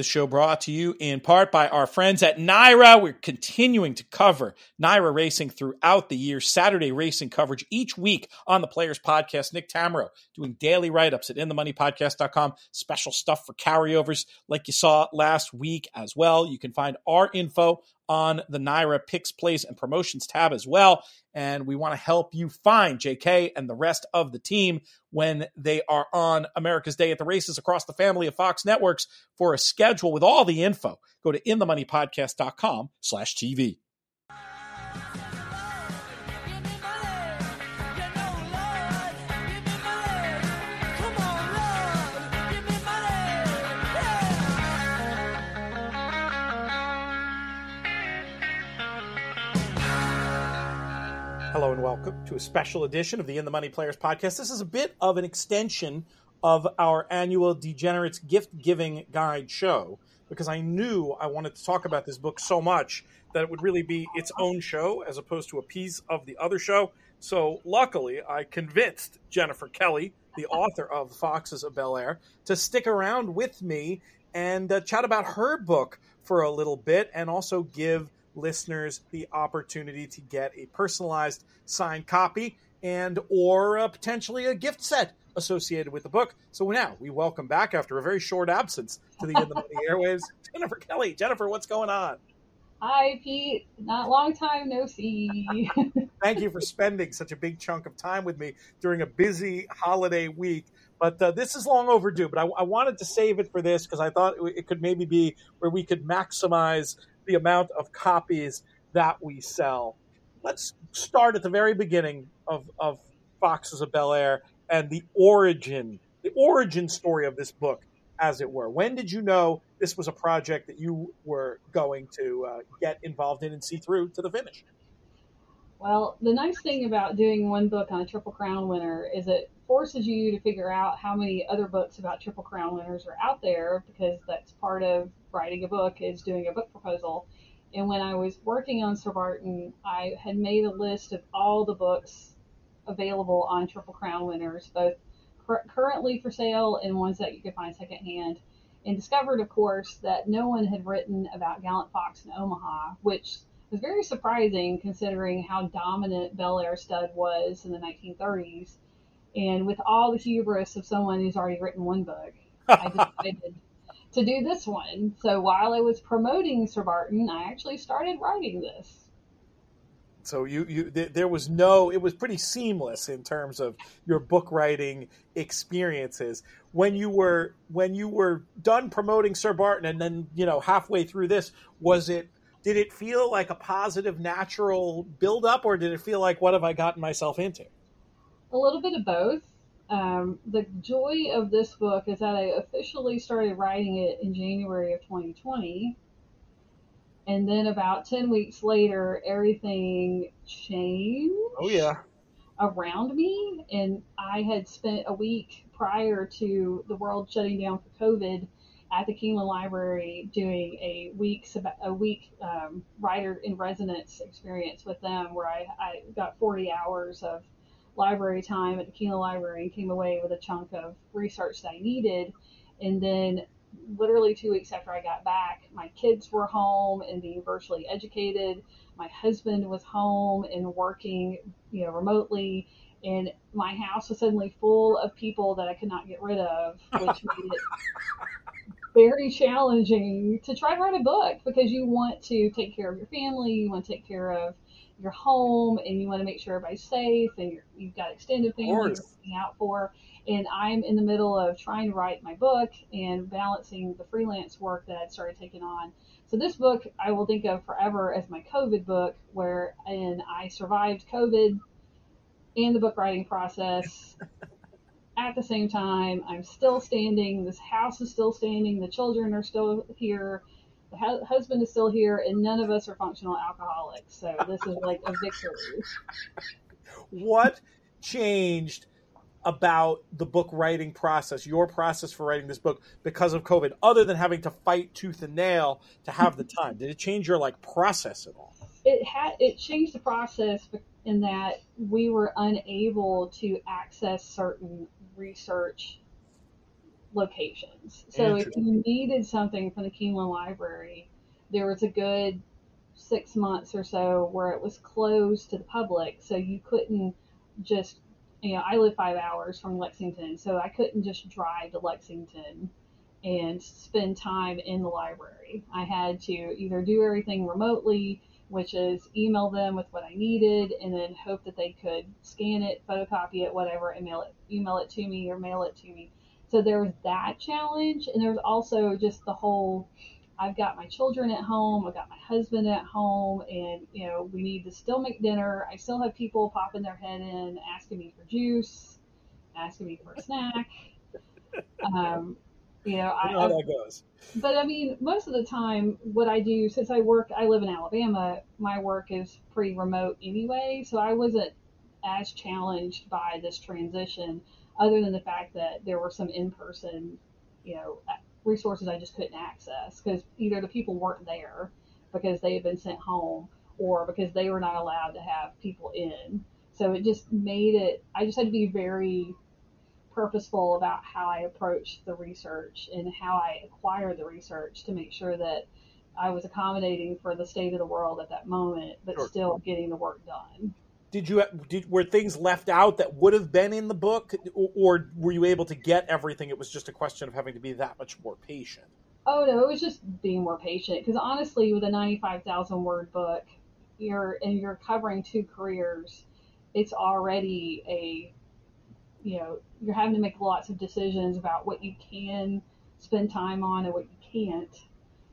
The show brought to you in part by our friends at NYRA. We're continuing to cover NYRA racing throughout the year. Saturday racing coverage each week on the Players Podcast. Nick Tammaro doing daily write ups at InTheMoneyPodcast.com. Special stuff for carryovers like you saw last week as well. You can find our info on the NYRA Picks, Plays, and Promotions tab as well. And we want to help you find JK and the rest of the team when they are on America's Day at the Races across the family of Fox networks for a schedule with all the info. Go to inthemoneypodcast.com slash TV. And welcome to a special edition of the In the Money Players podcast. This is a bit of an extension of our annual Degenerates Gift Giving Guide show because I knew I wanted to talk about this book so much that it would really be its own show as opposed to a piece of the other show. So luckily, I convinced Jennifer Kelly, the author of Foxes of Belair, to stick around with me and uh, chat about her book for a little bit and also give listeners the opportunity to get a personalized signed copy and or uh, potentially a gift set associated with the book. So now we welcome back after a very short absence to the In the Money Airwaves, Jennifer Kelly. Jennifer, what's going on? Hi, Pete. Not long time no see. Thank you for spending such a big chunk of time with me during a busy holiday week. But uh, this is long overdue. But I, I, wanted to save it for this because I thought it could maybe be where we could maximize the amount of copies that we sell. Let's start at the very beginning of, of Foxes of Belair and the origin, the origin story of this book, as it were. When did you know this was a project that you were going to uh, get involved in and see through to the finish? Well, the nice thing about doing one book on a Triple Crown winner is it forces you to figure out how many other books about Triple Crown winners are out there because that's part of writing a book is doing a book proposal. And when I was working on Sir Barton, I had made a list of all the books available on Triple Crown winners, both cur- currently for sale and ones that you could find secondhand. And discovered, of course, that no one had written about Gallant Fox in Omaha, which was very surprising considering how dominant Belair stud was in the 1930s. And with all the hubris of someone who's already written one book, I decided to do this one. So while I was promoting Sir Barton, I actually started writing this. So you, you there was no it was pretty seamless in terms of your book writing experiences when you were when you were done promoting Sir Barton and then you know halfway through this was it did it feel like a positive natural build up or did it feel like what have I gotten myself into? A little bit of both. Um, the joy of this book is that I officially started writing it in January of 2020. And then about 10 weeks later, everything changed. Oh, yeah. Around me. And I had spent a week prior to the world shutting down for COVID at the Keeneland Library doing a week a week um, writer in residence experience with them, where I, I got 40 hours of library time at the Keeneland Library and came away with a chunk of research that I needed. And then, literally two weeks after I got back, my kids were home and being virtually educated. My husband was home and working, you know, remotely. And my house was suddenly full of people that I could not get rid of, which made it very challenging to try to write a book because you want to take care of your family, you want to take care of your home, and you want to make sure everybody's safe, and you have got extended family you're looking out for. And I'm in the middle of trying to write my book and balancing the freelance work that I'd started taking on. So this book I will think of forever as my COVID book, where and I survived COVID and the book writing process at the same time. I'm still standing. This house is still standing. The children are still here. The hu- husband is still here, and none of us are functional alcoholics. So this is like a victory. What changed about the book writing process, your process for writing this book because of COVID, other than having to fight tooth and nail to have the time? Did it change your like process at all? It had it changed the process in that we were unable to access certain research locations. So if you needed something from the Keeneland Library, there was a good six months or so where it was closed to the public, so you couldn't just you know I live five hours from Lexington, so I couldn't just drive to Lexington and spend time in the library. I had to either do everything remotely, which is email them with what I needed, and then hope that they could scan it, photocopy it, whatever, and mail it, email it to me or mail it to me. So there was that challenge, and there's also just the whole. I've got my children at home, I've got my husband at home, and you know we need to still make dinner. I still have people popping their head in, asking me for juice, asking me for a snack. Um, you know, I, know how that goes. But I mean, most of the time, what I do, since I work, I live in Alabama, my work is pretty remote anyway, so I wasn't as challenged by this transition, other than the fact that there were some in-person, you know, resources I just couldn't access because either the people weren't there because they had been sent home or because they were not allowed to have people in. So it just made it. I just had to be very purposeful about how I approached the research and how I acquired the research to make sure that I was accommodating for the state of the world at that moment, but sure. still getting the work done. Did you did were things left out that would have been in the book, or were you able to get everything? It was just a question of having to be that much more patient. Oh no, it was just being more patient. Because honestly, with a ninety-five thousand word book, you're and you're covering two careers, it's already a you know, you're having to make lots of decisions about what you can spend time on and what you can't.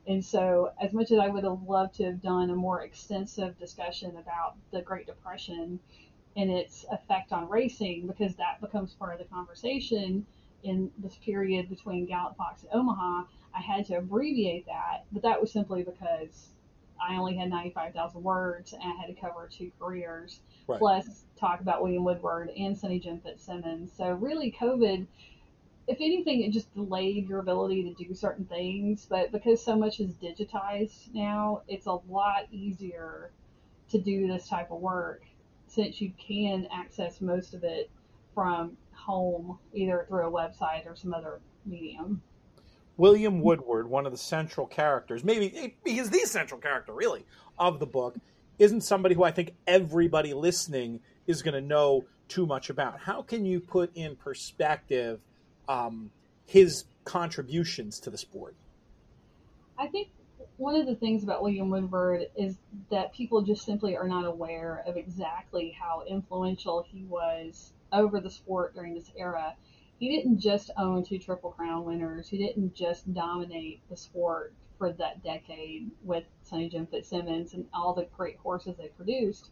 And so, as much as I would have loved to have done a more extensive discussion about the Great Depression and its effect on racing, because that becomes part of the conversation in this period between Gallant Fox and Omaha, I had to abbreviate that. But that was simply because I only had 95,000 words and I had to cover two careers, right. plus talk about William Woodward and Sonny Jim Fitzsimmons. So really, COVID, if anything, it just delayed your ability to do certain things. But because so much is digitized now, it's a lot easier to do this type of work since you can access most of it from home, either through a website or some other medium. William Woodward, one of the central characters, maybe eh, he is the central character, really, of the book, isn't somebody who I think everybody listening is going to know too much about. How can you put in perspective um, his contributions to the sport? I think one of the things about William Woodward is that people just simply are not aware of exactly how influential he was over the sport during this era he didn't just own two Triple Crown winners. He didn't just dominate the sport for that decade with Sonny Jim Fitzsimmons and all the great horses they produced,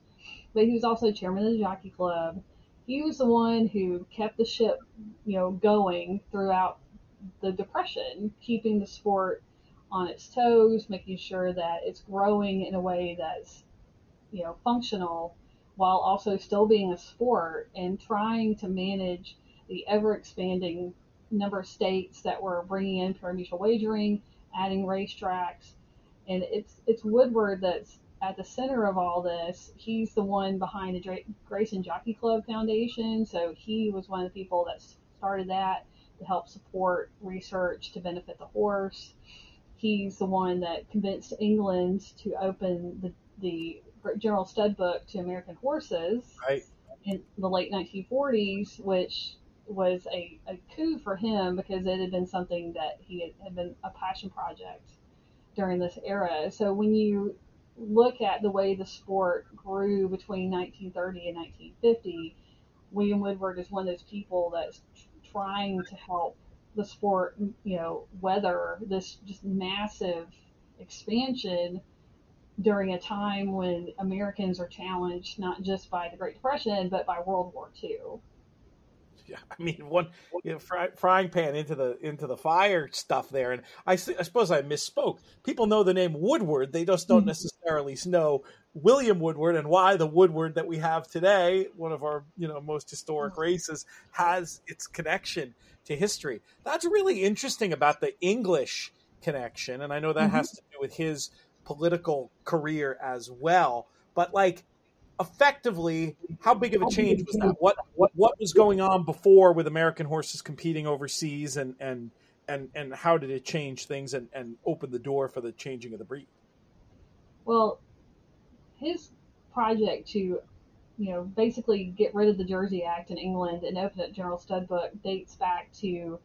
but he was also chairman of the Jockey Club. He was the one who kept the ship, you know, going throughout the Depression, keeping the sport on its toes, making sure that it's growing in a way that's, you know, functional while also still being a sport and trying to manage the ever expanding number of states that were bringing in pari-mutuel wagering, adding racetracks, and it's it's Woodward that's at the center of all this. He's the one behind the Grayson Jockey Club Foundation, so he was one of the people that started that to help support research to benefit the horse. He's the one that convinced England to open the, the General Stud Book to American horses right. in the late 1940s, which was a, a coup for him because it had been something that he had, had been a passion project during this era. So when you look at the way the sport grew between 1930 and 1950, William Woodward is one of those people that's trying to help the sport, you know, weather this just massive expansion during a time when Americans are challenged not just by the Great Depression but by World War II. Yeah, I mean, one you know, fry, frying pan into the into the fire stuff there, and I, I, suppose I misspoke. People know the name Woodward; they just don't mm-hmm. necessarily know William Woodward and why the Woodward that we have today, one of our you know most historic mm-hmm. races, has its connection to history. That's really interesting about the English connection, and I know that mm-hmm. has to do with his political career as well. But like effectively, how big of a change was that? What what what was going on before with American horses competing overseas, and and and and how did it change things and and open the door for the changing of the breed? Well, his project to you know basically get rid of the Jersey Act in England and open up General Stud Book dates back to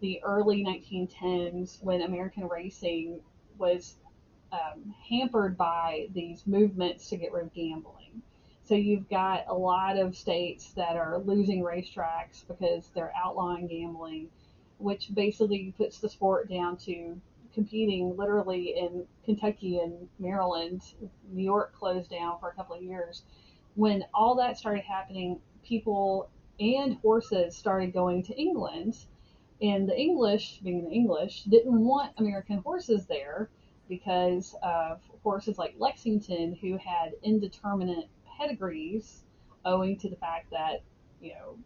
the early 1910s when American racing was um, hampered by these movements to get rid of gambling. So you've got a lot of states that are losing racetracks because they're outlawing gambling, which basically puts the sport down to competing literally in Kentucky and Maryland. New York closed down for a couple of years. When all that started happening, people and horses started going to England. And the English, being the English, didn't want American horses there because of horses like Lexington who had indeterminate pedigrees owing to the fact that, you know,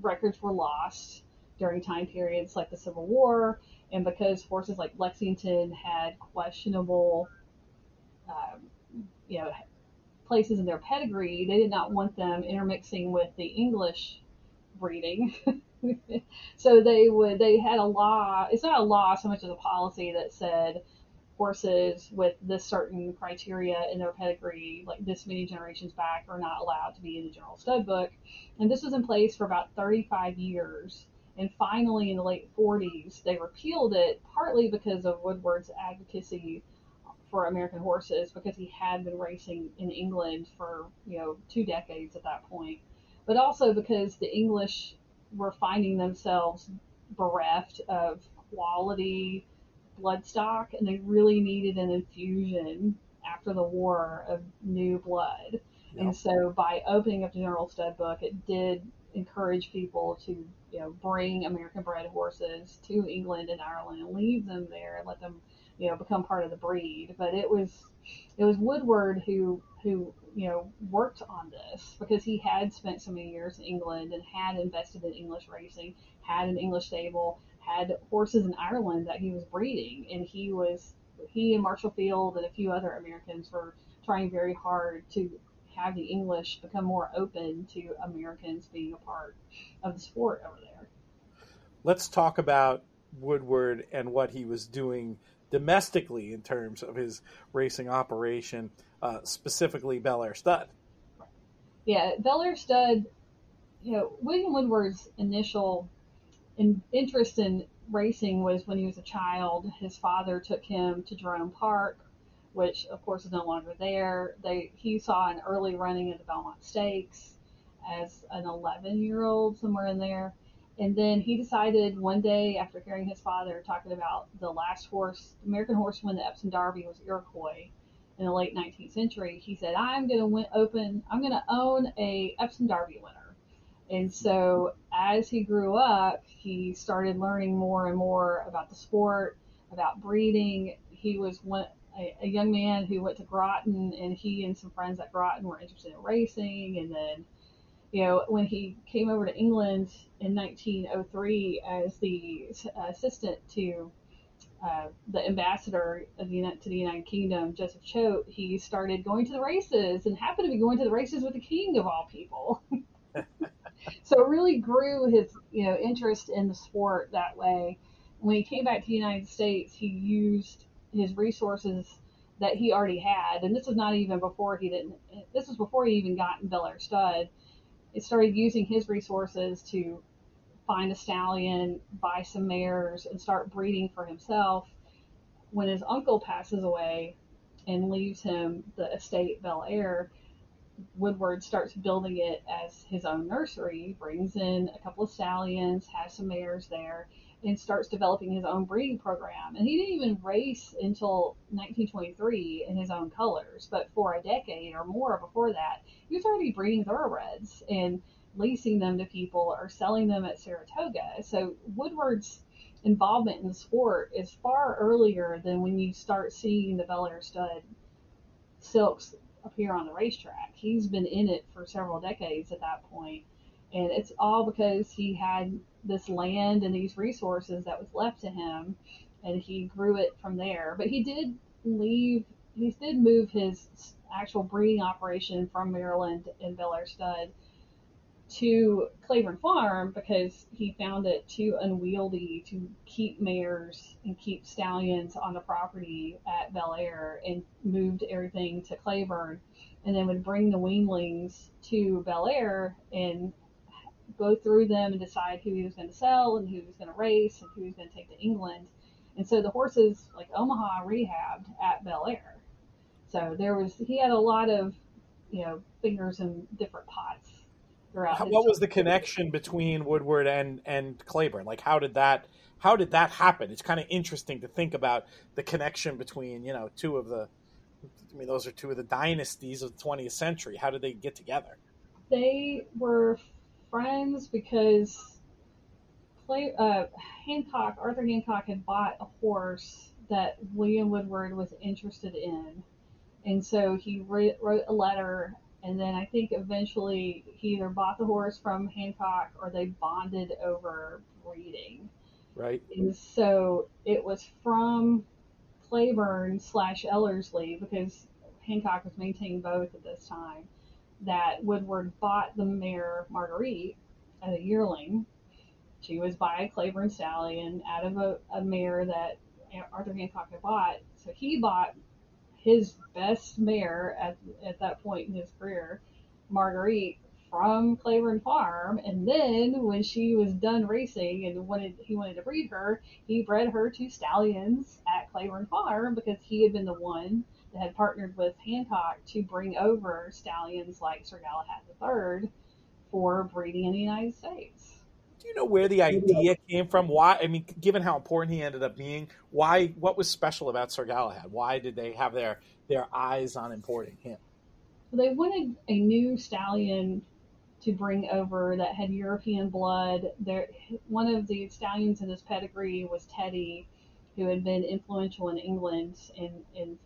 records were lost during time periods like the Civil War, and because forces like Lexington had questionable, um, you know, places in their pedigree, they did not want them intermixing with the English breeding. so they would they had a law. It's not a law so much as a policy that said horses with this certain criteria in their pedigree, like this many generations back, are not allowed to be in the general stud book. And this was in place for about 35 years. And finally, in the late 40s, they repealed it, partly because of Woodward's advocacy for American horses, because he had been racing in England for you know two decades at that point, but also because the English were finding themselves bereft of quality blood stock, and they really needed an infusion after the war of new blood. Yep. And so by opening up the General Stud Book, it did encourage people to you know bring American bred horses to England and Ireland and leave them there and let them you know become part of the breed. But it was it was Woodward who who you know worked on this because he had spent so many years in England and had invested in English racing, had an English stable, had horses in Ireland that he was breeding, and he was he and Marshall Field and a few other Americans were trying very hard to have the English become more open to Americans being a part of the sport over there. Let's talk about Woodward and what he was doing domestically in terms of his racing operation, uh, specifically Belair Stud. Yeah, Belair Stud, you know, William Woodward's initial in, interest in racing was when he was a child. His father took him to Jerome Park which of course is no longer there. They he saw an early running of the Belmont Stakes as an 11 year old somewhere in there. And then he decided one day after hearing his father talking about the last horse, American horse win the Epsom Derby was Iroquois in the late 19th century. He said, I'm going to open, I'm going to own a Epsom Derby winner. And so as he grew up, he started learning more and more about the sport, about breeding. He was one, a, a young man who went to Groton, and he and some friends at Groton were interested in racing. And then, you know, when he came over to England in 1903 as the assistant to uh, the ambassador of the, to the United Kingdom, Joseph Choate, he started going to the races and happened to be going to the races with the king of all people. so it really grew his you know interest in the sport that way. When he came back to the United States, he used his resources that he already had, and this was not even before he didn't. This was before he even got in Belair Stud. It started using his resources to find a stallion, buy some mares, and start breeding for himself. When his uncle passes away and leaves him the estate Belair, Woodward starts building it as his own nursery, brings in a couple of stallions, has some mares there, and starts developing his own breeding program. And he didn't even race until 1923 in his own colors, but for a decade or more before that, he was already breeding thoroughbreds and leasing them to people or selling them at Saratoga. So Woodward's involvement in the sport is far earlier than when you start seeing the Belair stud silks appear on the racetrack. He's been in it for several decades at that point, and it's all because he had this land and these resources that was left to him, and he grew it from there. But he did leave. He did move his actual breeding operation from Maryland and Belair Stud to Claiborne Farm because he found it too unwieldy to keep mares and keep stallions on the property at Belair and moved everything to Claiborne and then would bring the weanlings to Belair and go through them and decide who he was going to sell and who he was going to race and who he was going to take to England. And so the horses, like Omaha, rehabbed at Belair. So there was, he had a lot of, you know, fingers in different pots. How, what was the connection between Woodward and and Claiborne? Like, how did that how did that happen? It's kind of interesting to think about the connection between you know two of the. I mean, those are two of the dynasties of the 20th century. How did they get together? They were friends because Clay, uh, Hancock, Arthur Hancock, had bought a horse that William Woodward was interested in, and so he re- wrote a letter. And then I think eventually he either bought the horse from Hancock or they bonded over breeding. Right. And so it was from Claiborne slash Ellerslie because Hancock was maintaining both at this time that Woodward bought the mare Marguerite as a yearling. She was by Claiborne stallion out of a, a mare that Arthur Hancock had bought. So he bought his best mare at, at that point in his career, Marguerite, from Claiborne Farm. And then when she was done racing and wanted he wanted to breed her, he bred her to stallions at Claiborne Farm because he had been the one that had partnered with Hancock to bring over stallions like Sir Galahad III for breeding in the United States. Do you know where the idea came from? Why? I mean, given how important he ended up being, why? What was special about Sir Galahad? Why did they have their their eyes on importing him? They wanted a new stallion to bring over that had European blood. There, one of the stallions in his pedigree was Teddy, who had been influential in England and in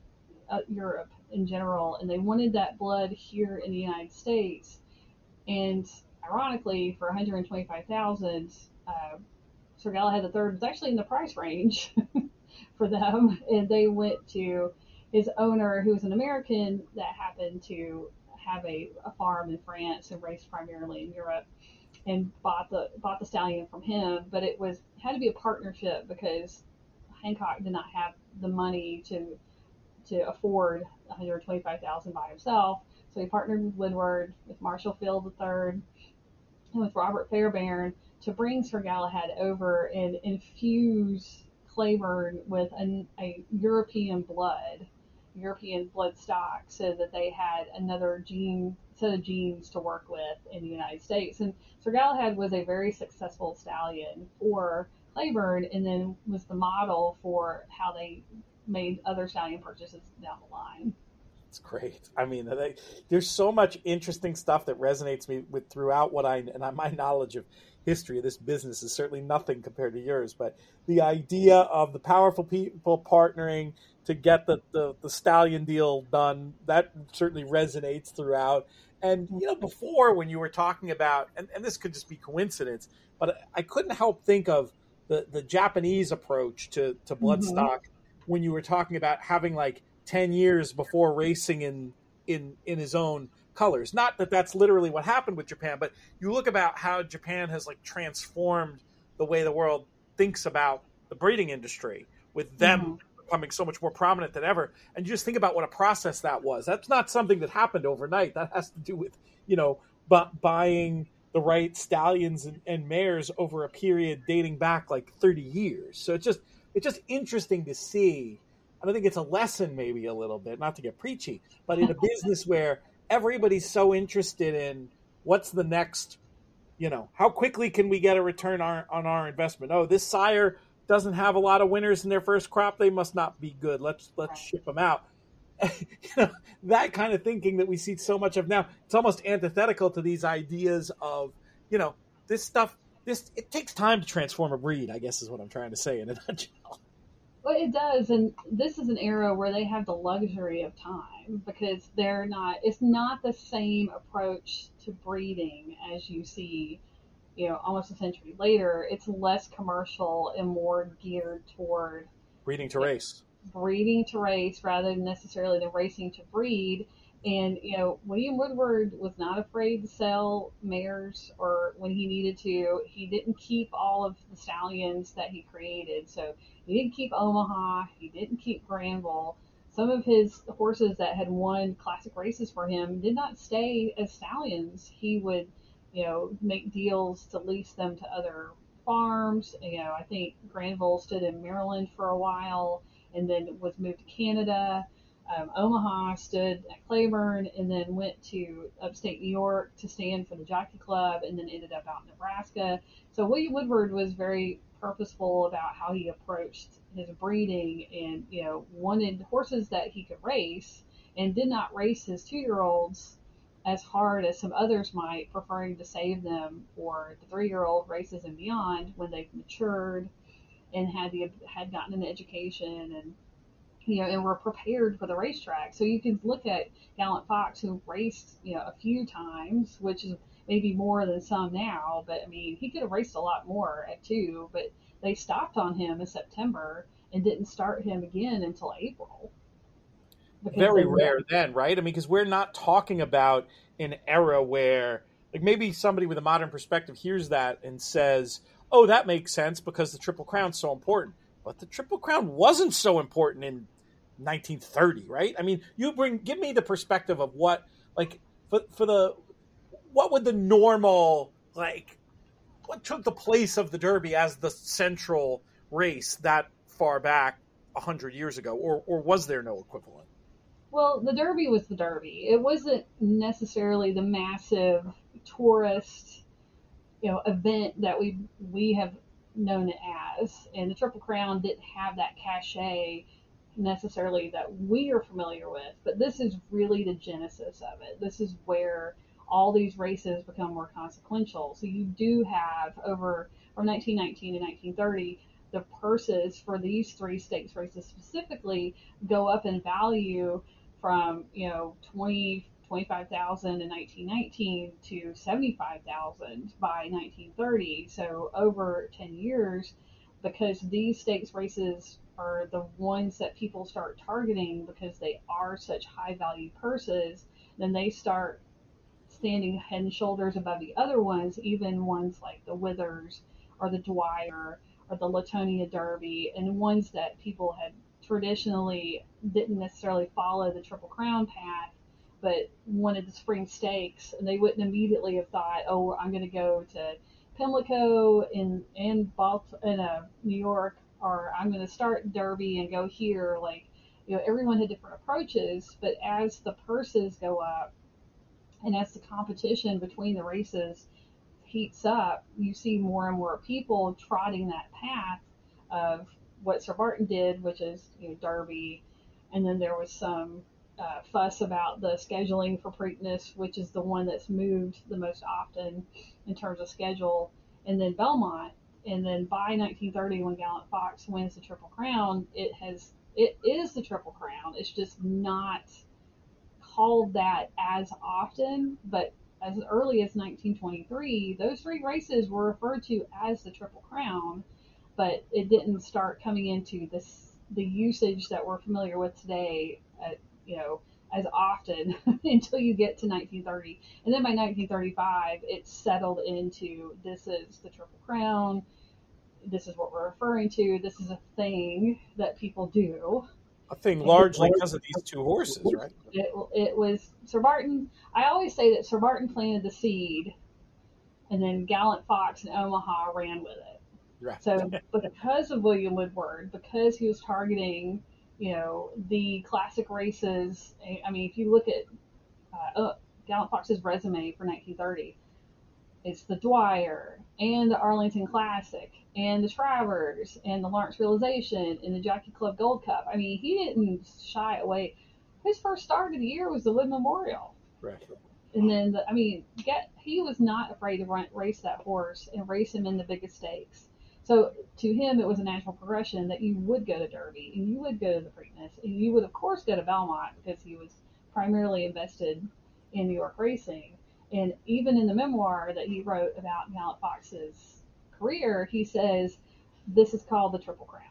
uh, Europe in general, and they wanted that blood here in the United States. And ironically, for 125,000, uh, Sir Galahad III was actually in the price range for them, and they went to his owner, who was an American that happened to have a, a farm in France and raced primarily in Europe, and bought the bought the stallion from him. But it was had to be a partnership because Hancock did not have the money to to afford 125,000 by himself. So he partnered with Woodward, with Marshall Field III, with Robert Fairbairn to bring Sir Galahad over and infuse Claiborne with an, a European blood, European blood stock, so that they had another gene set of genes to work with in the United States. And Sir Galahad was a very successful stallion for Claiborne, and then was the model for how they made other stallion purchases down the line. It's great. I mean, they, there's so much interesting stuff that resonates me with throughout what I and my knowledge of history of this business is certainly nothing compared to yours. But the idea of the powerful people partnering to get the, the, the stallion deal done that certainly resonates throughout. And you know, before when you were talking about, and, and this could just be coincidence, but I couldn't help think of the, the Japanese approach to, to bloodstock mm-hmm. when you were talking about having like 10 years before racing in in in his own colors. Not that that's literally what happened with japan but you look about how japan has like transformed the way the world thinks about the breeding industry with them mm-hmm. becoming so much more prominent than ever. And you just think about what a process that was. That's not something that happened overnight. That has to do with you know bu- buying the right stallions and, and mares over a period dating back like 30 years. So it's just it's just interesting to see I think it's a lesson, maybe a little bit, not to get preachy, but in a business where everybody's so interested in what's the next, you know, how quickly can we get a return on, on our investment? Oh, this sire doesn't have a lot of winners in their first crop; they must not be good. Let's let's ship them out. you know, that kind of thinking that we see so much of now. It's almost antithetical to these ideas of, you know, this stuff. This it takes time to transform a breed. I guess is what I'm trying to say in a nutshell. Well, it does, and this is an era where they have the luxury of time because they're not. It's not the same approach to breeding as you see, you know, almost a century later. It's less commercial and more geared toward breeding to race. Breeding to race rather than necessarily the racing to breed. And, you know, William Woodward was not afraid to sell mares or when he needed to. He didn't keep all of the stallions that he created. So he didn't keep Omaha. He didn't keep Granville. Some of his horses that had won classic races for him did not stay as stallions. He would, you know, make deals to lease them to other farms. You know, I think Granville stood in Maryland for a while and then was moved to Canada um, Omaha, stood at Claiborne, and then went to upstate New York to stand for the Jockey Club, and then ended up out in Nebraska. So William Woodward was very purposeful about how he approached his breeding, and you know wanted horses that he could race, and did not race his two-year-olds as hard as some others might, preferring to save them for the three-year-old races and beyond when they've matured and had the had gotten an education and you know, and were prepared for the racetrack. So you can look at Gallant Fox, who raced, you know, a few times, which is maybe more than some now. But I mean, he could have raced a lot more at two, but they stopped on him in September and didn't start him again until April. Very rare then, right? I mean, because we're not talking about an era where, like, maybe somebody with a modern perspective hears that and says, "Oh, that makes sense because the Triple Crown's so important." But the Triple Crown wasn't so important in 1930, right? I mean, you bring give me the perspective of what like for for the what would the normal like what took the place of the Derby as the central race that far back hundred years ago, or or was there no equivalent? Well, the Derby was the Derby. It wasn't necessarily the massive tourist, you know, event that we we have known it as, and the Triple Crown didn't have that cachet necessarily that we are familiar with, but this is really the genesis of it. This is where all these races become more consequential. So you do have over from 1919 to 1930, the purses for these three stakes races specifically go up in value from you know 20 25,000 in 1919 to 75,000 by 1930. So over 10 years, because these stakes races are the ones that people start targeting because they are such high value purses, then they start standing head and shoulders above the other ones, even ones like the Withers or the Dwyer or the Latonia Derby, and ones that people had traditionally didn't necessarily follow the Triple Crown path, but wanted the spring stakes, and they wouldn't immediately have thought, oh, I'm going to go to Pimlico in in, Balt- in uh, New York or I'm going to start Derby and go here. Like, you know, everyone had different approaches, but as the purses go up and as the competition between the races heats up, you see more and more people trotting that path of what Sir Barton did, which is, you know, Derby. And then there was some uh, fuss about the scheduling for Preakness, which is the one that's moved the most often in terms of schedule. And then Belmont, and then by 1930, when Gallant Fox wins the Triple Crown, it has it is the Triple Crown. It's just not called that as often, but as early as 1923, those three races were referred to as the Triple Crown, but it didn't start coming into this the usage that we're familiar with today. At, uh, you know, as often until you get to 1930. And then by 1935, it's settled into this is the Triple Crown this is what we're referring to. This is a thing that people do. A thing largely because of these two horses, right? It, it was Sir Barton. I always say that Sir Barton planted the seed, and then Gallant Fox and Omaha ran with it. Right. So because of William Woodward, because he was targeting, you know, the classic races. I mean, if you look at uh, uh Gallant Fox's resume for 1930, it's the Dwyer and the Arlington Classic and the Travers and the Lawrence Realization and the Jockey Club Gold Cup. I mean, he didn't shy away. His first start of the year was the Wood Memorial. Right. And then, the, I mean, get he was not afraid to run, race that horse and race him in the biggest stakes. So to him, it was a natural progression that you would go to Derby and you would go to the Preakness and you would of course go to Belmont because he was primarily invested in New York racing. And even in the memoir that he wrote about Gallant Fox's career, he says this is called the Triple Crown.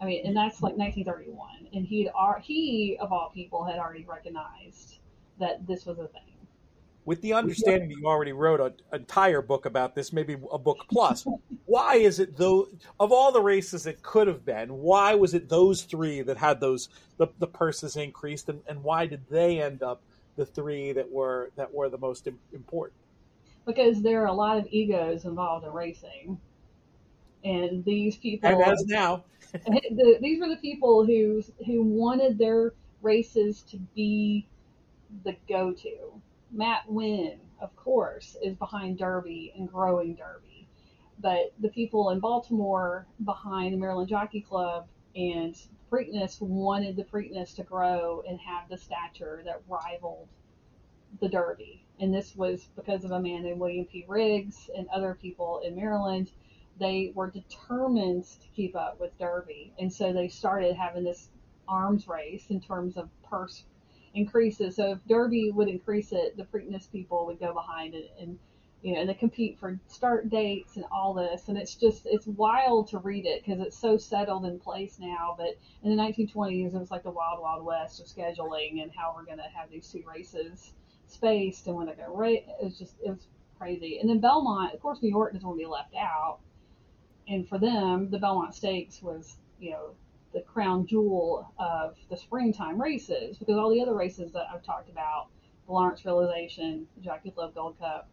I mean, and that's like 1931, and he he of all people had already recognized that this was a thing. With the understanding that you already wrote an entire book about this, maybe a book plus, why is it though of all the races it could have been, why was it those three that had those the, the purses increased, and, and why did they end up the three that were that were the most important? Because there are a lot of egos involved in racing, and these people and as now the, these were the people who who wanted their races to be the go-to. Matt Winn, of course, is behind Derby and growing Derby, but the people in Baltimore behind the Maryland Jockey Club and Preakness wanted the Preakness to grow and have the stature that rivaled the Derby. And this was because of a man named William P. Riggs and other people in Maryland they were determined to keep up with Derby, and so they started having this arms race in terms of purse increases. So if Derby would increase it, the Preakness people would go behind it, and you know, and they compete for start dates and all this, and it's just it's wild to read it because it's so settled in place now. But in the 1920s, it was like the wild wild west of scheduling and how we're going to have these two races spaced and when they're going to race. It was just it was crazy. And then Belmont, of course, New York doesn't want to be left out and for them, the Belmont Stakes was, you know, the crown jewel of the springtime races because all the other races that I've talked about, the Lawrence Realization, the Jockey Club Gold Cup,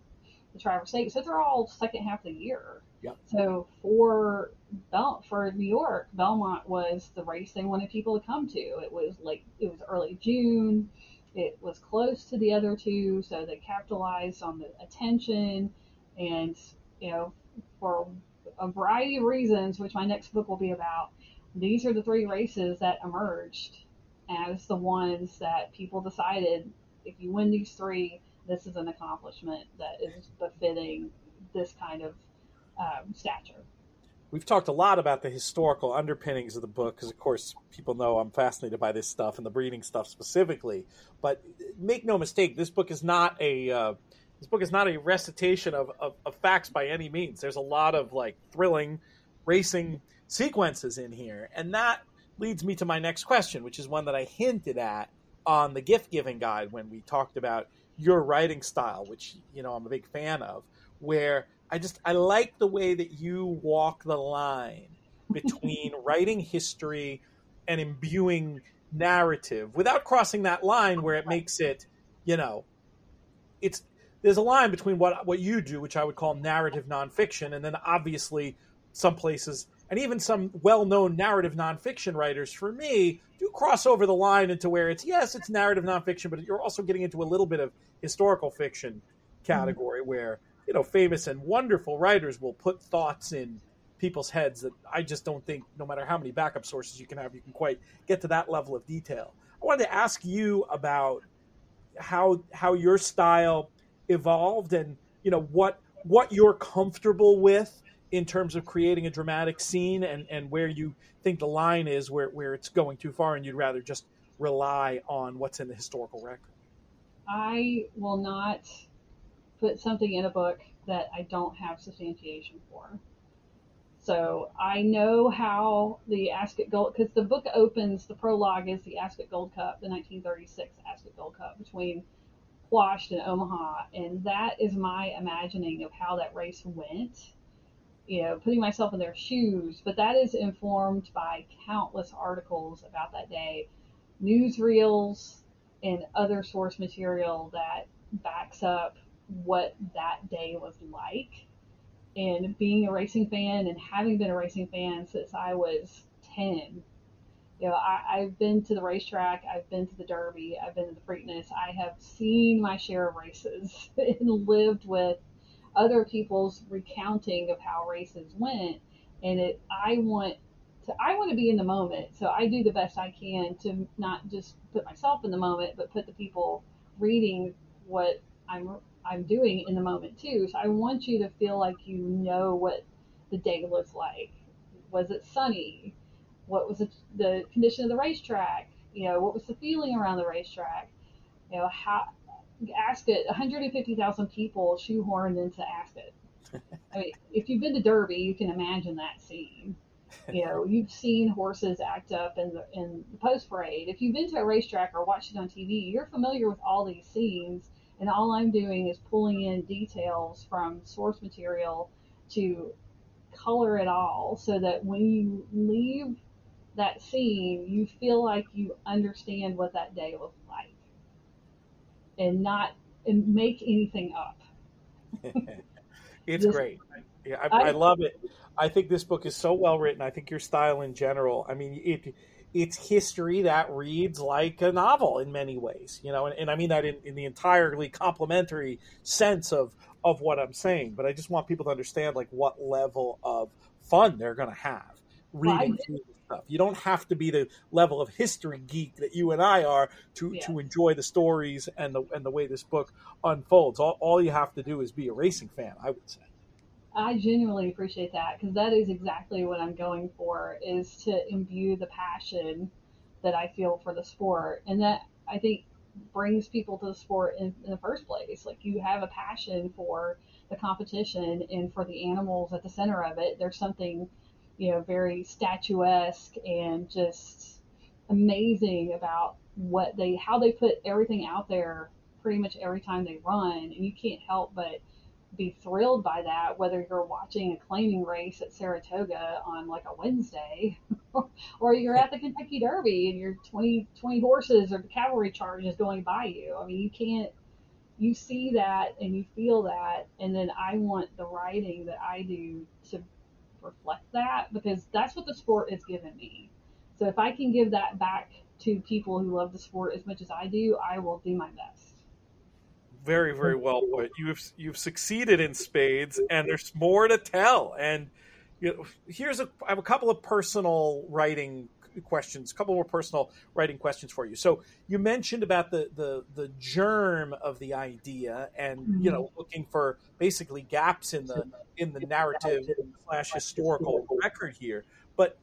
the Travers Stakes, those are all second half of the year. Yep. So for Bel- for New York, Belmont was the race they wanted people to come to. It was like it was early June. It was close to the other two, so they capitalized on the attention. And you know, for a variety of reasons, which my next book will be about, these are the three races that emerged as the ones that people decided if you win these three, this is an accomplishment that is befitting this kind of um, stature. We've talked a lot about the historical underpinnings of the book because, of course, people know I'm fascinated by this stuff and the breeding stuff specifically. But make no mistake, this book is not a uh, this book is not a recitation of, of, of, facts by any means. There's a lot of like thrilling racing sequences in here. And that leads me to my next question, which is one that I hinted at on the gift giving guide when we talked about your writing style, which, you know, I'm a big fan of, where I just I like the way that you walk the line between writing history and imbuing narrative without crossing that line where it makes it, you know, it's there's a line between what what you do, which I would call narrative nonfiction, and then obviously some places and even some well-known narrative nonfiction writers, for me, do cross over the line into where it's yes, it's narrative nonfiction, but you're also getting into a little bit of historical fiction category mm-hmm. where you know famous and wonderful writers will put thoughts in people's heads that I just don't think, no matter how many backup sources you can have, you can quite get to that level of detail. I wanted to ask you about how how your style evolved and you know what what you're comfortable with in terms of creating a dramatic scene and, and where you think the line is where, where it's going too far and you'd rather just rely on what's in the historical record. I will not put something in a book that I don't have substantiation for. So I know how the Ascot Gold, because the book opens, the prologue is the Ascot Gold Cup, the 1936 Ascot Gold Cup between Quashed in Omaha, and that is my imagining of how that race went. You know, putting myself in their shoes, but that is informed by countless articles about that day, newsreels, and other source material that backs up what that day was like. And being a racing fan and having been a racing fan since I was 10, you know, I, have been to the racetrack, I've been to the Derby, I've been to the Preakness. I have seen my share of races and lived with other people's recounting of how races went. And it, I want to, I want to be in the moment. So I do the best I can to not just put myself in the moment, but put the people reading what I'm, I'm doing in the moment too. So I want you to feel like you know what the day looks like. Was it sunny? what was the, the condition of the racetrack, you know, what was the feeling around the racetrack, you know, how Ascot, 150,000 people shoehorned into Ascot. I mean, if you've been to Derby, you can imagine that scene. you know, you've seen horses act up in the in the post parade. If you've been to a racetrack or watched it on TV, you're familiar with all these scenes. And all I'm doing is pulling in details from source material to color it all so that when you leave that scene, you feel like you understand what that day was and not and make anything up. it's Just- great. Yeah, I, I I- love it. I think this book is so well written. I think your style in general. I mean, it it's history that reads like a novel in many ways. You know, and, and I mean that in, in the entirely complimentary sense of of what I'm saying. But I just want people to understand like what level of fun they're going to have reading Right. Stuff. You don't have to be the level of history geek that you and I are to Yeah. to enjoy the stories and the and the way this book unfolds. All, all you have to do is be a racing fan, I would say. I genuinely appreciate that because that is exactly what I'm going for is to imbue the passion that I feel for the sport. And that I think brings people to the sport in, in the first place. Like you have a passion for the competition and for the animals at the center of it. There's something, you know, very statuesque and just amazing about what they, how they put everything out there pretty much every time they run. And you can't help but be thrilled by that, whether you're watching a claiming race at Saratoga on like a Wednesday, or you're at the Kentucky Derby and your 20, 20 horses or the cavalry charge is going by you. I mean, you can't, you see that and you feel that, and then I want the writing that I do to reflect that because that's what the sport has given me. So if I can give that back to people who love the sport as much as I do, I will do my best. Very, very well put. You've you've succeeded in spades, and there's more to tell. And you know, here's a I have a couple of personal writing questions, a couple more personal writing questions for you. So you mentioned about the the the germ of the idea, and you know, looking for basically gaps in the in the narrative slash historical record here. But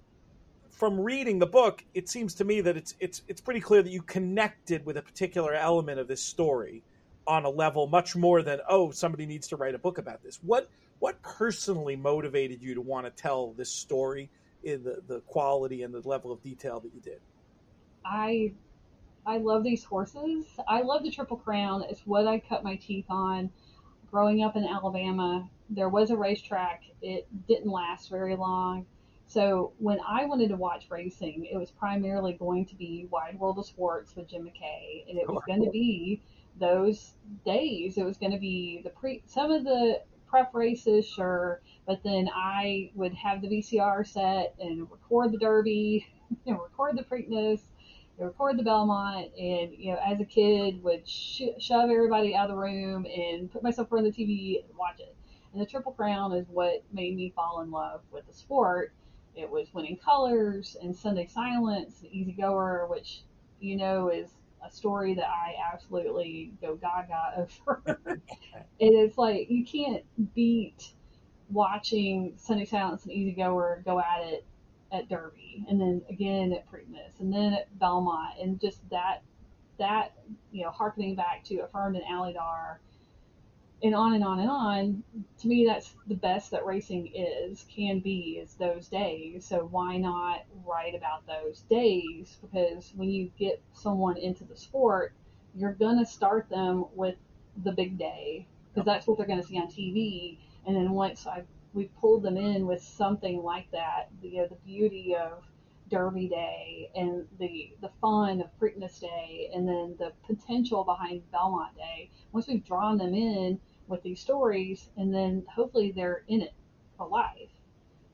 from reading the book, it seems to me that it's it's it's pretty clear that you connected with a particular element of this story on a level much more than oh somebody needs to write a book about this. What what personally motivated you to want to tell this story in the the quality and the level of detail that you did? I I love these horses. I love the Triple Crown. It's what I cut my teeth on. Growing up in Alabama, there was a racetrack. It didn't last very long. So when I wanted to watch racing, it was primarily going to be Wide World of Sports with Jim McKay, and it was going to be those days. It was going to be the pre some of the prep races, sure, but then I would have the VCR set and record the Derby, and record the Preakness, and record the Belmont, and you know, as a kid, would sh- shove everybody out of the room and put myself in front of the TV and watch it. And the Triple Crown is what made me fall in love with the sport. It was Winning Colors and Sunday Silence and Easy Goer, which you know is a story that I absolutely go gaga over. and it is like you can't beat watching Sunday Silence and Easy Goer go at it at Derby, and then again at Preakness, and then at Belmont, and just that that you know harkening back to Affirmed and Alydar, and on and on and on. To me, that's the best that racing is can be is those days. So why not write about those days? Because when you get someone into the sport, you're gonna start them with the big day because that's what they're gonna see on TV. And then once I we pulled them in with something like that, the you know, the beauty of Derby Day and the the fun of Preakness Day, and then the potential behind Belmont Day. Once we've drawn them in with these stories, and then hopefully they're in it for life.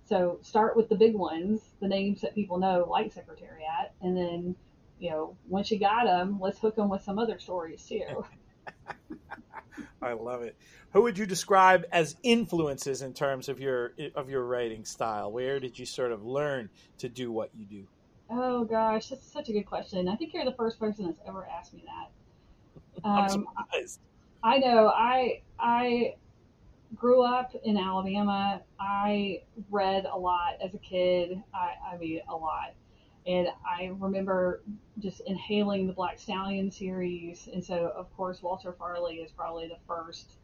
So start with the big ones, the names that people know, like Secretariat, and then you know once you got them, let's hook them with some other stories too. I love it. Who would you describe as influences in terms of your of your writing style? Where did you sort of learn to do what you do? Oh gosh, that's such a good question. I think you're the first person that's ever asked me that. I'm Um, surprised. I know. I I grew up in Alabama. I read a lot as a kid. I, I mean, a lot. And I remember just inhaling the Black Stallion series. And so, of course, Walter Farley is probably the first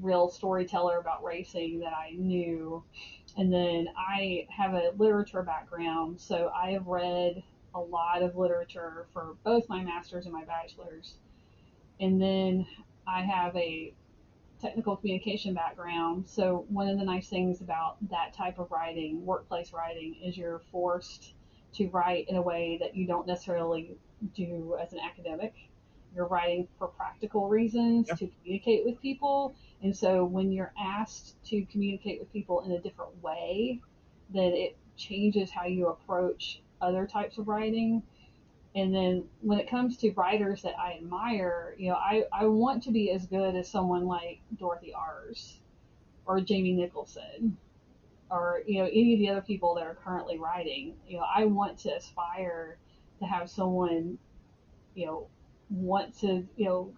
real storyteller about racing that I knew. And then I have a literature background, so I have read a lot of literature for both my master's and my bachelor's. And then I have a technical communication background. So one of the nice things about that type of writing, workplace writing, is you're forced to write in a way that you don't necessarily do as an academic. You're writing for practical reasons to communicate with people. And so when you're asked to communicate with people in a different way, then it changes how you approach other types of writing. And then when it comes to writers that I admire, you know, I, I want to be as good as someone like Dorothy Ours or Jamie Nicholson or, you know, any of the other people that are currently writing. You know, I want to aspire to have someone, you know, want to, you know,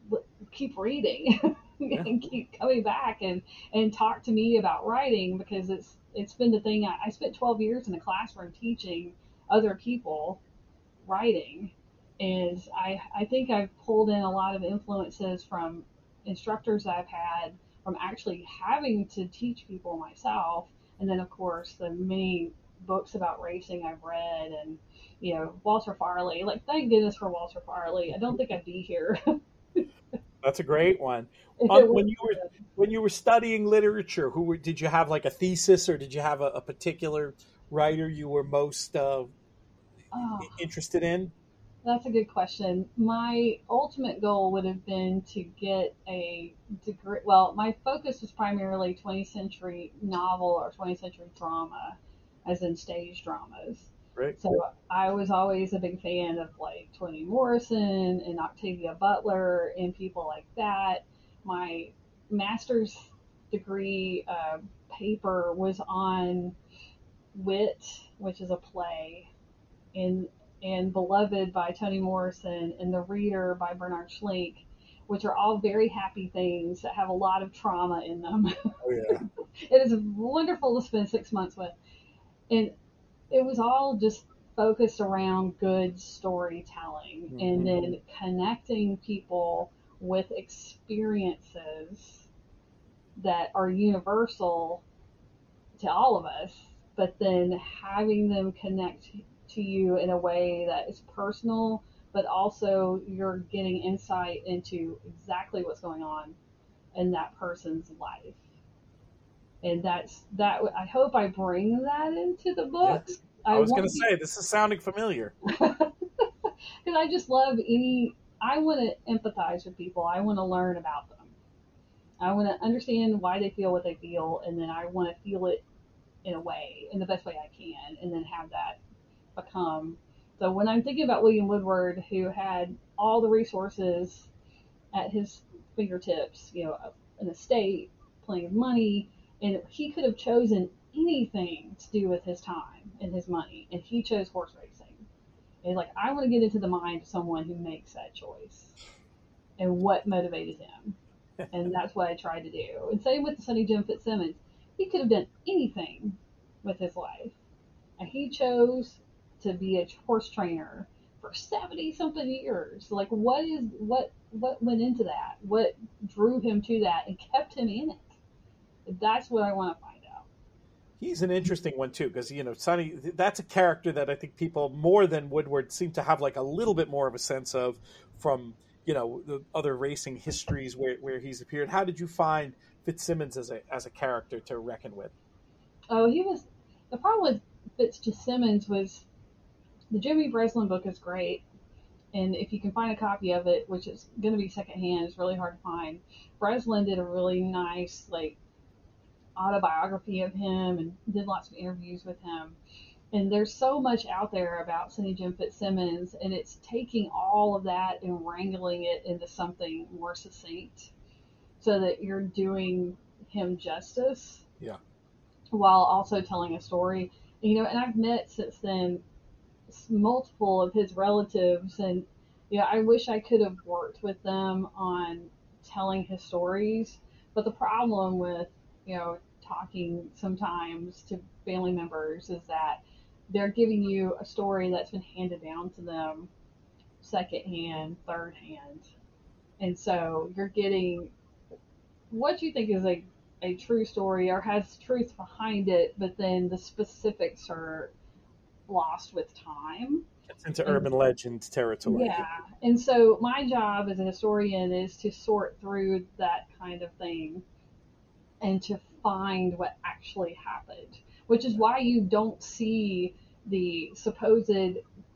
keep reading yeah. and keep coming back and, and talk to me about writing because it's, it's been the thing I, I spent 12 years in a classroom teaching other people writing is I, I think I've pulled in a lot of influences from instructors I've had from actually having to teach people myself and then of course the many books about racing I've read and you know Walter Farley. Like thank goodness for Walter Farley. I don't think I'd be here. That's a great one. Um, when you were when you were studying literature who were, did you have like a thesis or did you have a, a particular writer you were most uh, oh, interested in? That's a good question. My ultimate goal would have been to get a degree. Well, my focus was primarily 20th century novel or 20th century drama, as in stage dramas. Right. So I was always a big fan of like Toni Morrison and Octavia Butler and people like that. My master's degree uh, paper was on Wit, which is a play and and Beloved by Toni Morrison and The Reader by Bernhard Schlink, which are all very happy things that have a lot of trauma in them. Oh yeah. it is wonderful to spend six months with. And it was all just focused around good storytelling mm-hmm. and then connecting people with experiences that are universal to all of us, but then having them connect to you in a way that is personal, but also you're getting insight into exactly what's going on in that person's life. And that's that. I hope I bring that into the books. Yeah. I, I, was going to say this is sounding familiar because I just love any. I want to empathize with people. I want to learn about them. I want to understand why they feel what they feel, and then I want to feel it in a way, in the best way I can, and then have that become. So when I'm thinking about William Woodward, who had all the resources at his fingertips, you know, an estate, plenty of money, and he could have chosen anything to do with his time and his money, and he chose horse racing. And like, I want to get into the mind of someone who makes that choice and what motivated him. and that's what I tried to do. And same with Sunny Jim Fitzsimmons. He could have done anything with his life. And he chose to be a horse trainer for 70 something years. Like what is what what went into that? What drew him to that and kept him in it? That's what I want to find out. He's an interesting one too because you know Sunny that's a character that I think people more than Woodward seem to have like a little bit more of a sense of from you know the other racing histories where, where he's appeared. How did you find Fitzsimmons as a as a character to reckon with? Oh, he was the problem with Fitzsimmons was the Jimmy Breslin book is great, and if you can find a copy of it, which is going to be secondhand, it's really hard to find. Breslin did a really nice like autobiography of him and did lots of interviews with him. And there's so much out there about Sunny Jim Fitzsimmons, and it's taking all of that and wrangling it into something more succinct so that you're doing him justice. Yeah. While also telling a story. You know, and I've met since then multiple of his relatives, and know, I wish I could have worked with them on telling his stories. But the problem with you know talking sometimes to family members is that they're giving you a story that's been handed down to them second hand, third hand. And so you're getting what you think is a a true story or has truth behind it, but then the specifics are lost with time. It's into and, urban legend territory. Yeah. And so my job as a historian is to sort through that kind of thing and to find what actually happened, which is why you don't see the supposed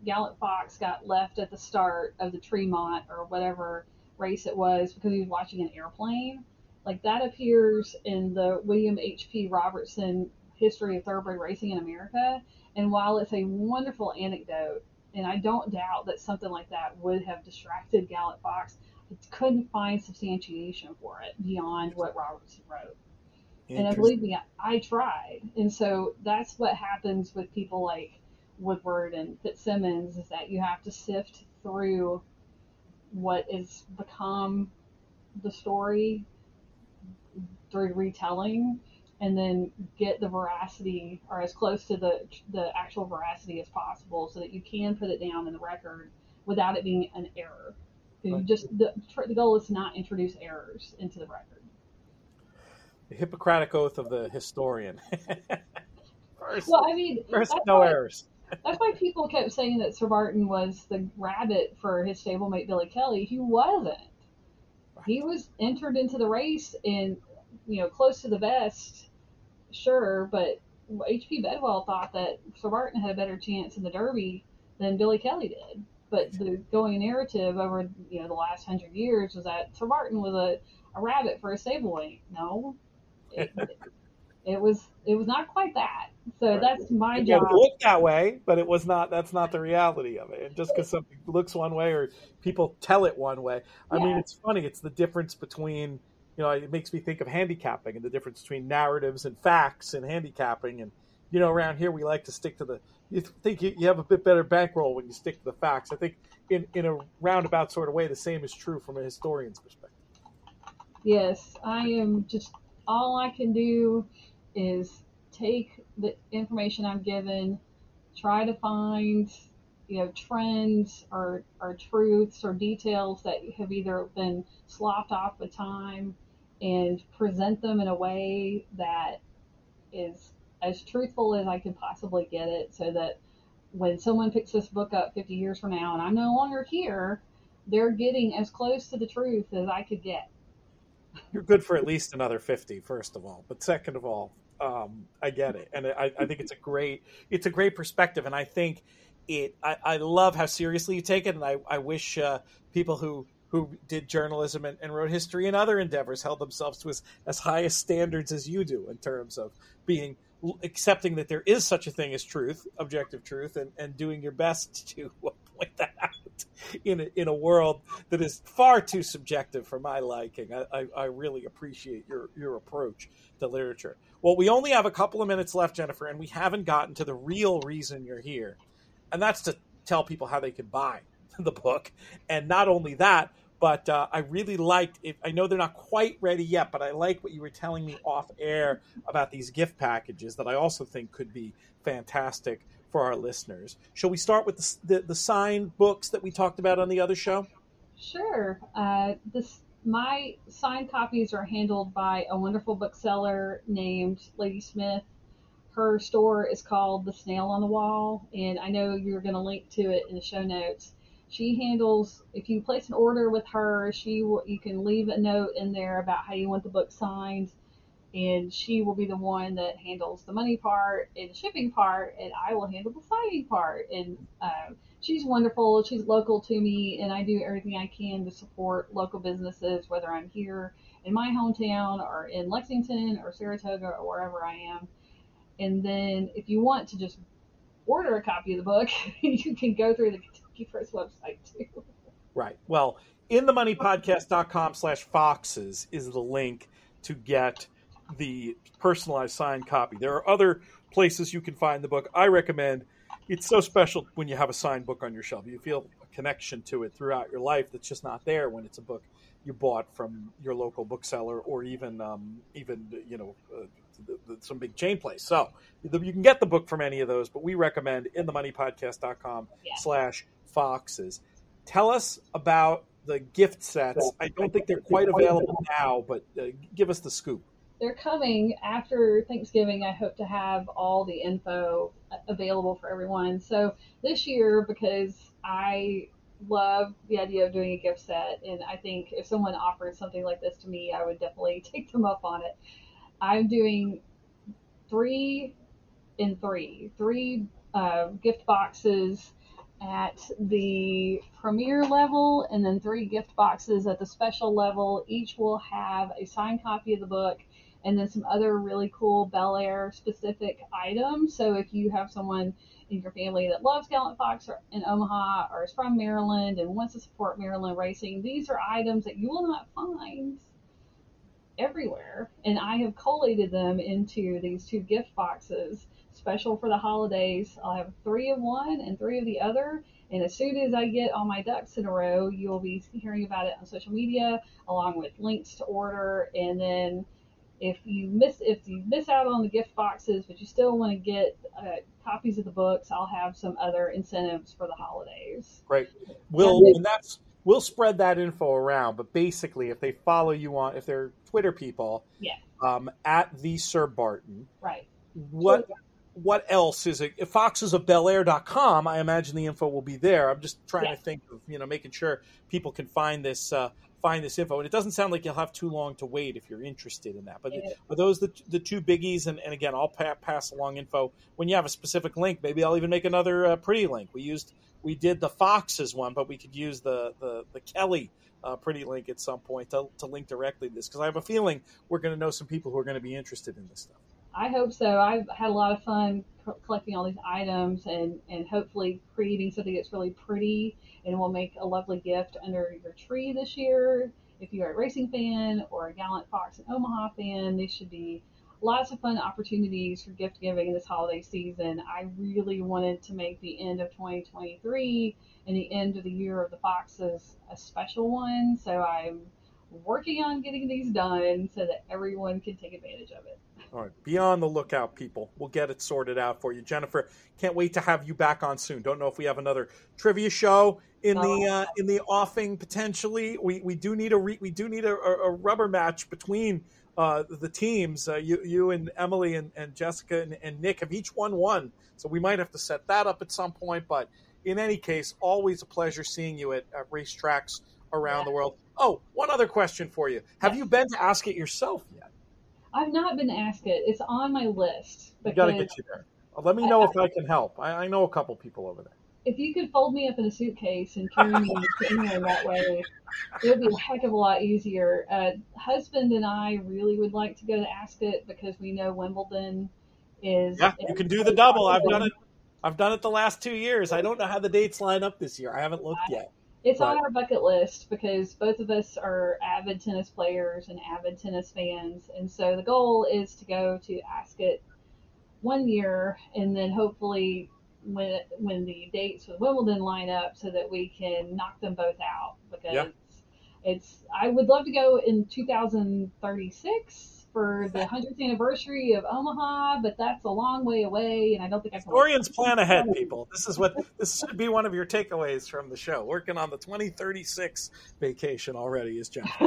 Gallant Fox got left at the start of the Tremont or whatever race it was because he was watching an airplane. Like that appears in the William H.P. Robertson History of Thoroughbred Racing in America. And while it's a wonderful anecdote, and I don't doubt that something like that would have distracted Gallant Fox, I couldn't find substantiation for it beyond what Robertson wrote. And believe me, I tried. And so that's what happens with people like Woodward and Fitzsimmons is that you have to sift through what has become the story through retelling and then get the veracity or as close to the the actual veracity as possible so that you can put it down in the record without it being an error. Right. just the, the goal is to not introduce errors into the record. The Hippocratic oath of the historian. first, well, I mean, first no why, errors. that's why people kept saying that Sir Barton was the rabbit for his stablemate Billy Kelly. He wasn't. He was entered into the race and you know close to the best, sure, but H.P. Bedwell thought that Sir Barton had a better chance in the Derby than Billy Kelly did. But the going narrative over you know the last hundred years was that Sir Barton was a, a rabbit for a stablemate. No, it, it was it was not quite that. So right. that's my it job. It looked that way, but it was not. That's not the reality of it. And just because something looks one way or people tell it one way, I yeah. mean, it's funny. It's the difference between you know. It makes me think of handicapping and the difference between narratives and facts and handicapping. And you know, around here we like to stick to the. You think you, have a bit better bankroll when you stick to the facts. I think in in a roundabout sort of way, the same is true from a historian's perspective. Yes, I am just all I can do is take the information I'm given, try to find, you know, trends or, or truths or details that have either been sloughed off with time and present them in a way that is as truthful as I can possibly get it so that when someone picks this book up 50 years from now and I'm no longer here, they're getting as close to the truth as I could get. You're good for at least another 50, first of all. But second of all, um, I get it, and I, I, think it's a great it's a great perspective, and I think it. I, I love how seriously you take it, and I, I wish uh, people who who did journalism and, and, wrote history and other endeavors held themselves to as, as highest standards as you do in terms of being accepting that there is such a thing as truth, objective truth, and, and doing your best to point that out in a, in a world that is far too subjective for my liking. I, I, I really appreciate your your approach to literature. Well, we only have a couple of minutes left, Jennifer, and we haven't gotten to the real reason you're here, and that's to tell people how they can buy the book. And not only that, but uh, I really liked it. I know they're not quite ready yet, but I like what you were telling me off air about these gift packages that I also think could be fantastic for our listeners. Shall we start with the, the, the signed books that we talked about on the other show? Sure. Uh, this my signed copies are handled by a wonderful bookseller named Lady Smith. Her store is called The Snail on the Wall, and I know you're going to link to it in the show notes. She handles if you place an order with her, she will, you can leave a note in there about how you want the book signed, and she will be the one that handles the money part and the shipping part, and I will handle the signing part. And um, she's wonderful. She's local to me, and I do everything I can to support local businesses, whether I'm here in my hometown or in Lexington or Saratoga or wherever I am. And then if you want to just order a copy of the book, you can go through the Press website too. Right. Well, in the moneypodcast.com slash foxes is the link to get the personalized signed copy. There are other places you can find the book. I recommend it's so special when you have a signed book on your shelf. You feel a connection to it throughout your life that's just not there when it's a book you bought from your local bookseller or even um, even you know uh, the, the, some big chain place. So the, you can get the book from any of those, but we recommend in the moneypodcast.com yeah. slash foxes. Tell us about the gift sets. I don't think they're quite available now, but uh, give us the scoop. they're coming after Thanksgiving. I hope to have all the info available for everyone. So this year, because I love the idea of doing a gift set, and I think if someone offered something like this to me, I would definitely take them up on it. I'm doing three in three, three uh, gift boxes at the premier level, and then three gift boxes at the special level. Each will have a signed copy of the book and then some other really cool Belair specific items. So if you have someone in your family that loves Gallant Fox or in Omaha or is from Maryland and wants to support Maryland racing, these are items that you will not find everywhere. And I have collated them into these two gift boxes, special for the holidays. I'll have three of one and three of the other. And as soon as I get all my ducks in a row, you'll be hearing about it on social media, along with links to order. And then if you miss if you miss out on the gift boxes, but you still want to get uh, copies of the books, I'll have some other incentives for the holidays. Great. We'll and, and that's we'll spread that info around. But basically, if they follow you on, if they're Twitter people, yeah, um, at the Sir Barton, right. What what else is it? If foxesofbelair.com, I imagine the info will be there. I'm just trying to think of you know making sure people can find this uh, find this info. And it doesn't sound like you'll have too long to wait if you're interested in that. But yeah. are those the, the two biggies? And, and again, I'll pa- pass along info when you have a specific link. Maybe I'll even make another uh, pretty link. We used we did the Foxes one, but we could use the the, the Kelly uh, pretty link at some point to, to link directly to this because I have a feeling we're going to know some people who are going to be interested in this stuff. I hope so. I've had a lot of fun collecting all these items and, and hopefully creating something that's really pretty and will make a lovely gift under your tree this year. If you're a racing fan or a Gallant Fox and Omaha fan, these should be lots of fun opportunities for gift giving this holiday season. I really wanted to make the end of 2023 and the end of the year of the Foxes a special one. So I'm working on getting these done so that everyone can take advantage of it. All right, be on the lookout, people. We'll get it sorted out for you, Jennifer. Can't wait to have you back on soon. Don't know if we have another trivia show in the uh, in the offing potentially. We we do need a re- we do need a, a rubber match between uh, the teams. Uh, you you and Emily and, and Jessica and, and Nick have each won one, so we might have to set that up at some point. But in any case, always a pleasure seeing you at, at racetracks around yeah. the world. Oh, one other question for you: Have yes. you been to Ascot yourself yet? I've not been Ascot. It's on my list. We got to get you there. Let me know I, if I can help. I, I, know a couple people over there. If you could fold me up in a suitcase and carry me to England that way, it would be a heck of a lot easier. Uh, husband and I really would like to go to Ascot because we know Wimbledon is. Yeah, you can do the double. I've done it. I've done it the last two years. I don't know how the dates line up this year. I haven't looked yet. It's but. on our bucket list because both of us are avid tennis players and avid tennis fans, and so the goal is to go to Ascot one year, and then hopefully when when the dates for Wimbledon line up, so that we can knock them both out because. Yeah. It's. I would love to go in 2036 for the 100th anniversary of Omaha, but that's a long way away, and I don't think I can. Historians plan ahead, people. This is what this should be one of your takeaways from the show. Working on the 2036 vacation already is Jeff.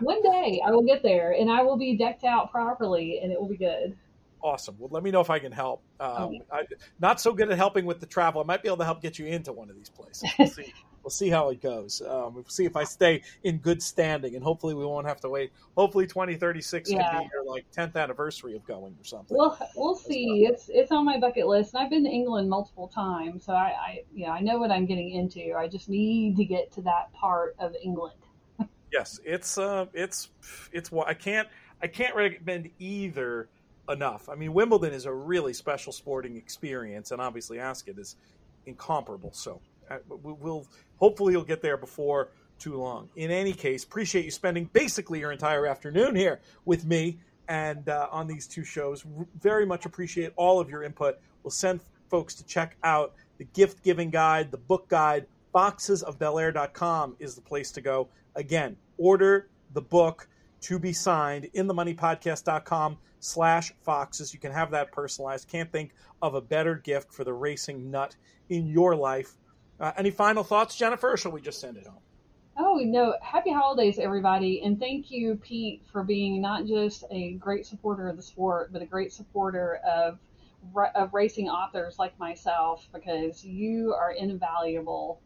one day I will get there, and I will be decked out properly, and it will be good awesome. Well, let me know if I can help. Um, oh. I, not so good at helping with the travel. I might be able to help get you into one of these places. We'll see we'll see how it goes. Um, we'll see if I stay in good standing, and hopefully we won't have to wait. Hopefully, twenty thirty six yeah. could be your like tenth anniversary of going or something. We'll we'll see. It's it's on my bucket list, and I've been to England multiple times, so I, I know I know what I'm getting into. I just need to get to that part of England. yes, it's uh, it's it's what I can't I can't recommend either enough. I mean, Wimbledon is a really special sporting experience, and obviously Ascot is incomparable. So we'll hopefully you'll get there before too long. In any case, appreciate you spending basically your entire afternoon here with me and uh, on these two shows. Very much appreciate all of your input. We'll send folks to check out the gift giving guide, the book guide. Foxesofbelair.com is the place to go. Again, order the book to be signed in the moneypodcast.com slash foxes. You can have that personalized. Can't think of a better gift for the racing nut in your life uh, any final thoughts, Jennifer, or shall we just send it home? Oh, no. Happy holidays, everybody. And thank you, Pete, for being not just a great supporter of the sport, but a great supporter of, of racing authors like myself, because you are invaluable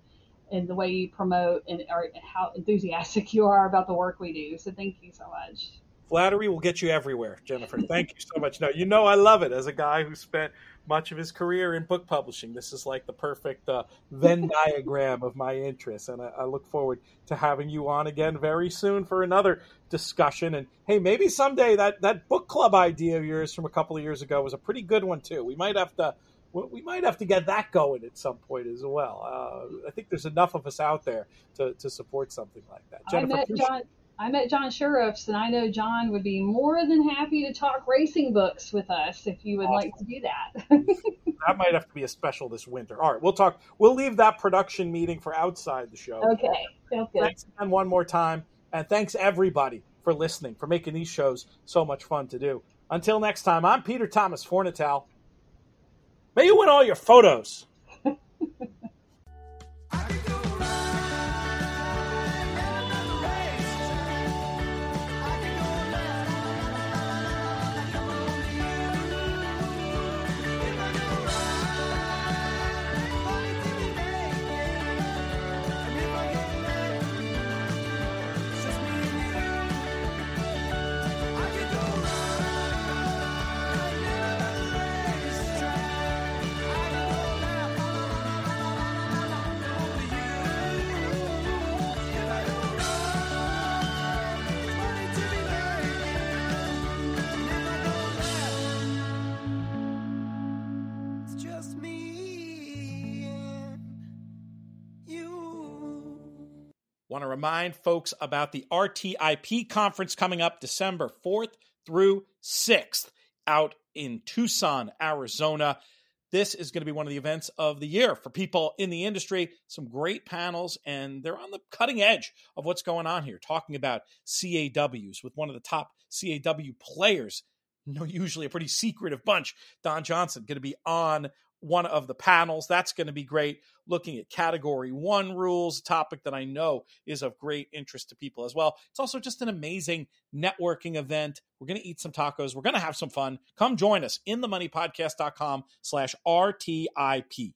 in the way you promote and how enthusiastic you are about the work we do. So thank you so much. Flattery will get you everywhere, Jennifer. Thank you so much. No, you know I love it as a guy who spent much of his career in book publishing. This is like the perfect uh, Venn diagram of my interests, and I, I, look forward to having you on again very soon for another discussion. And hey, maybe someday that that book club idea of yours from a couple of years ago was a pretty good one too. We might have to we might have to get that going at some point as well. Uh, I think there's enough of us out there to, to support something like that. Jennifer, I met John. I met John Shirreffs, and I know John would be more than happy to talk racing books with us if you would awesome. like to do that. that might have to be a special this winter. All right, we'll talk. We'll leave that production meeting for outside the show. Okay, sounds good. Thanks again one more time, and thanks everybody for listening, for making these shows so much fun to do. Until next time, I'm Peter Thomas Fornatale. May you win all your photos. To remind folks about the RTIP conference coming up December 4th through 6th out in Tucson, Arizona. This is going to be one of the events of the year for people in the industry. Some great panels, and they're on the cutting edge of what's going on here, talking about CAWs with one of the top CAW players. Usually a pretty secretive bunch. Don Johnson going to be on one of the panels. That's going to be great. Looking at category one rules, topic that I know is of great interest to people as well. It's also just an amazing networking event. We're going to eat some tacos. We're going to have some fun. Come join us in themoneypodcast.com slash RTIP.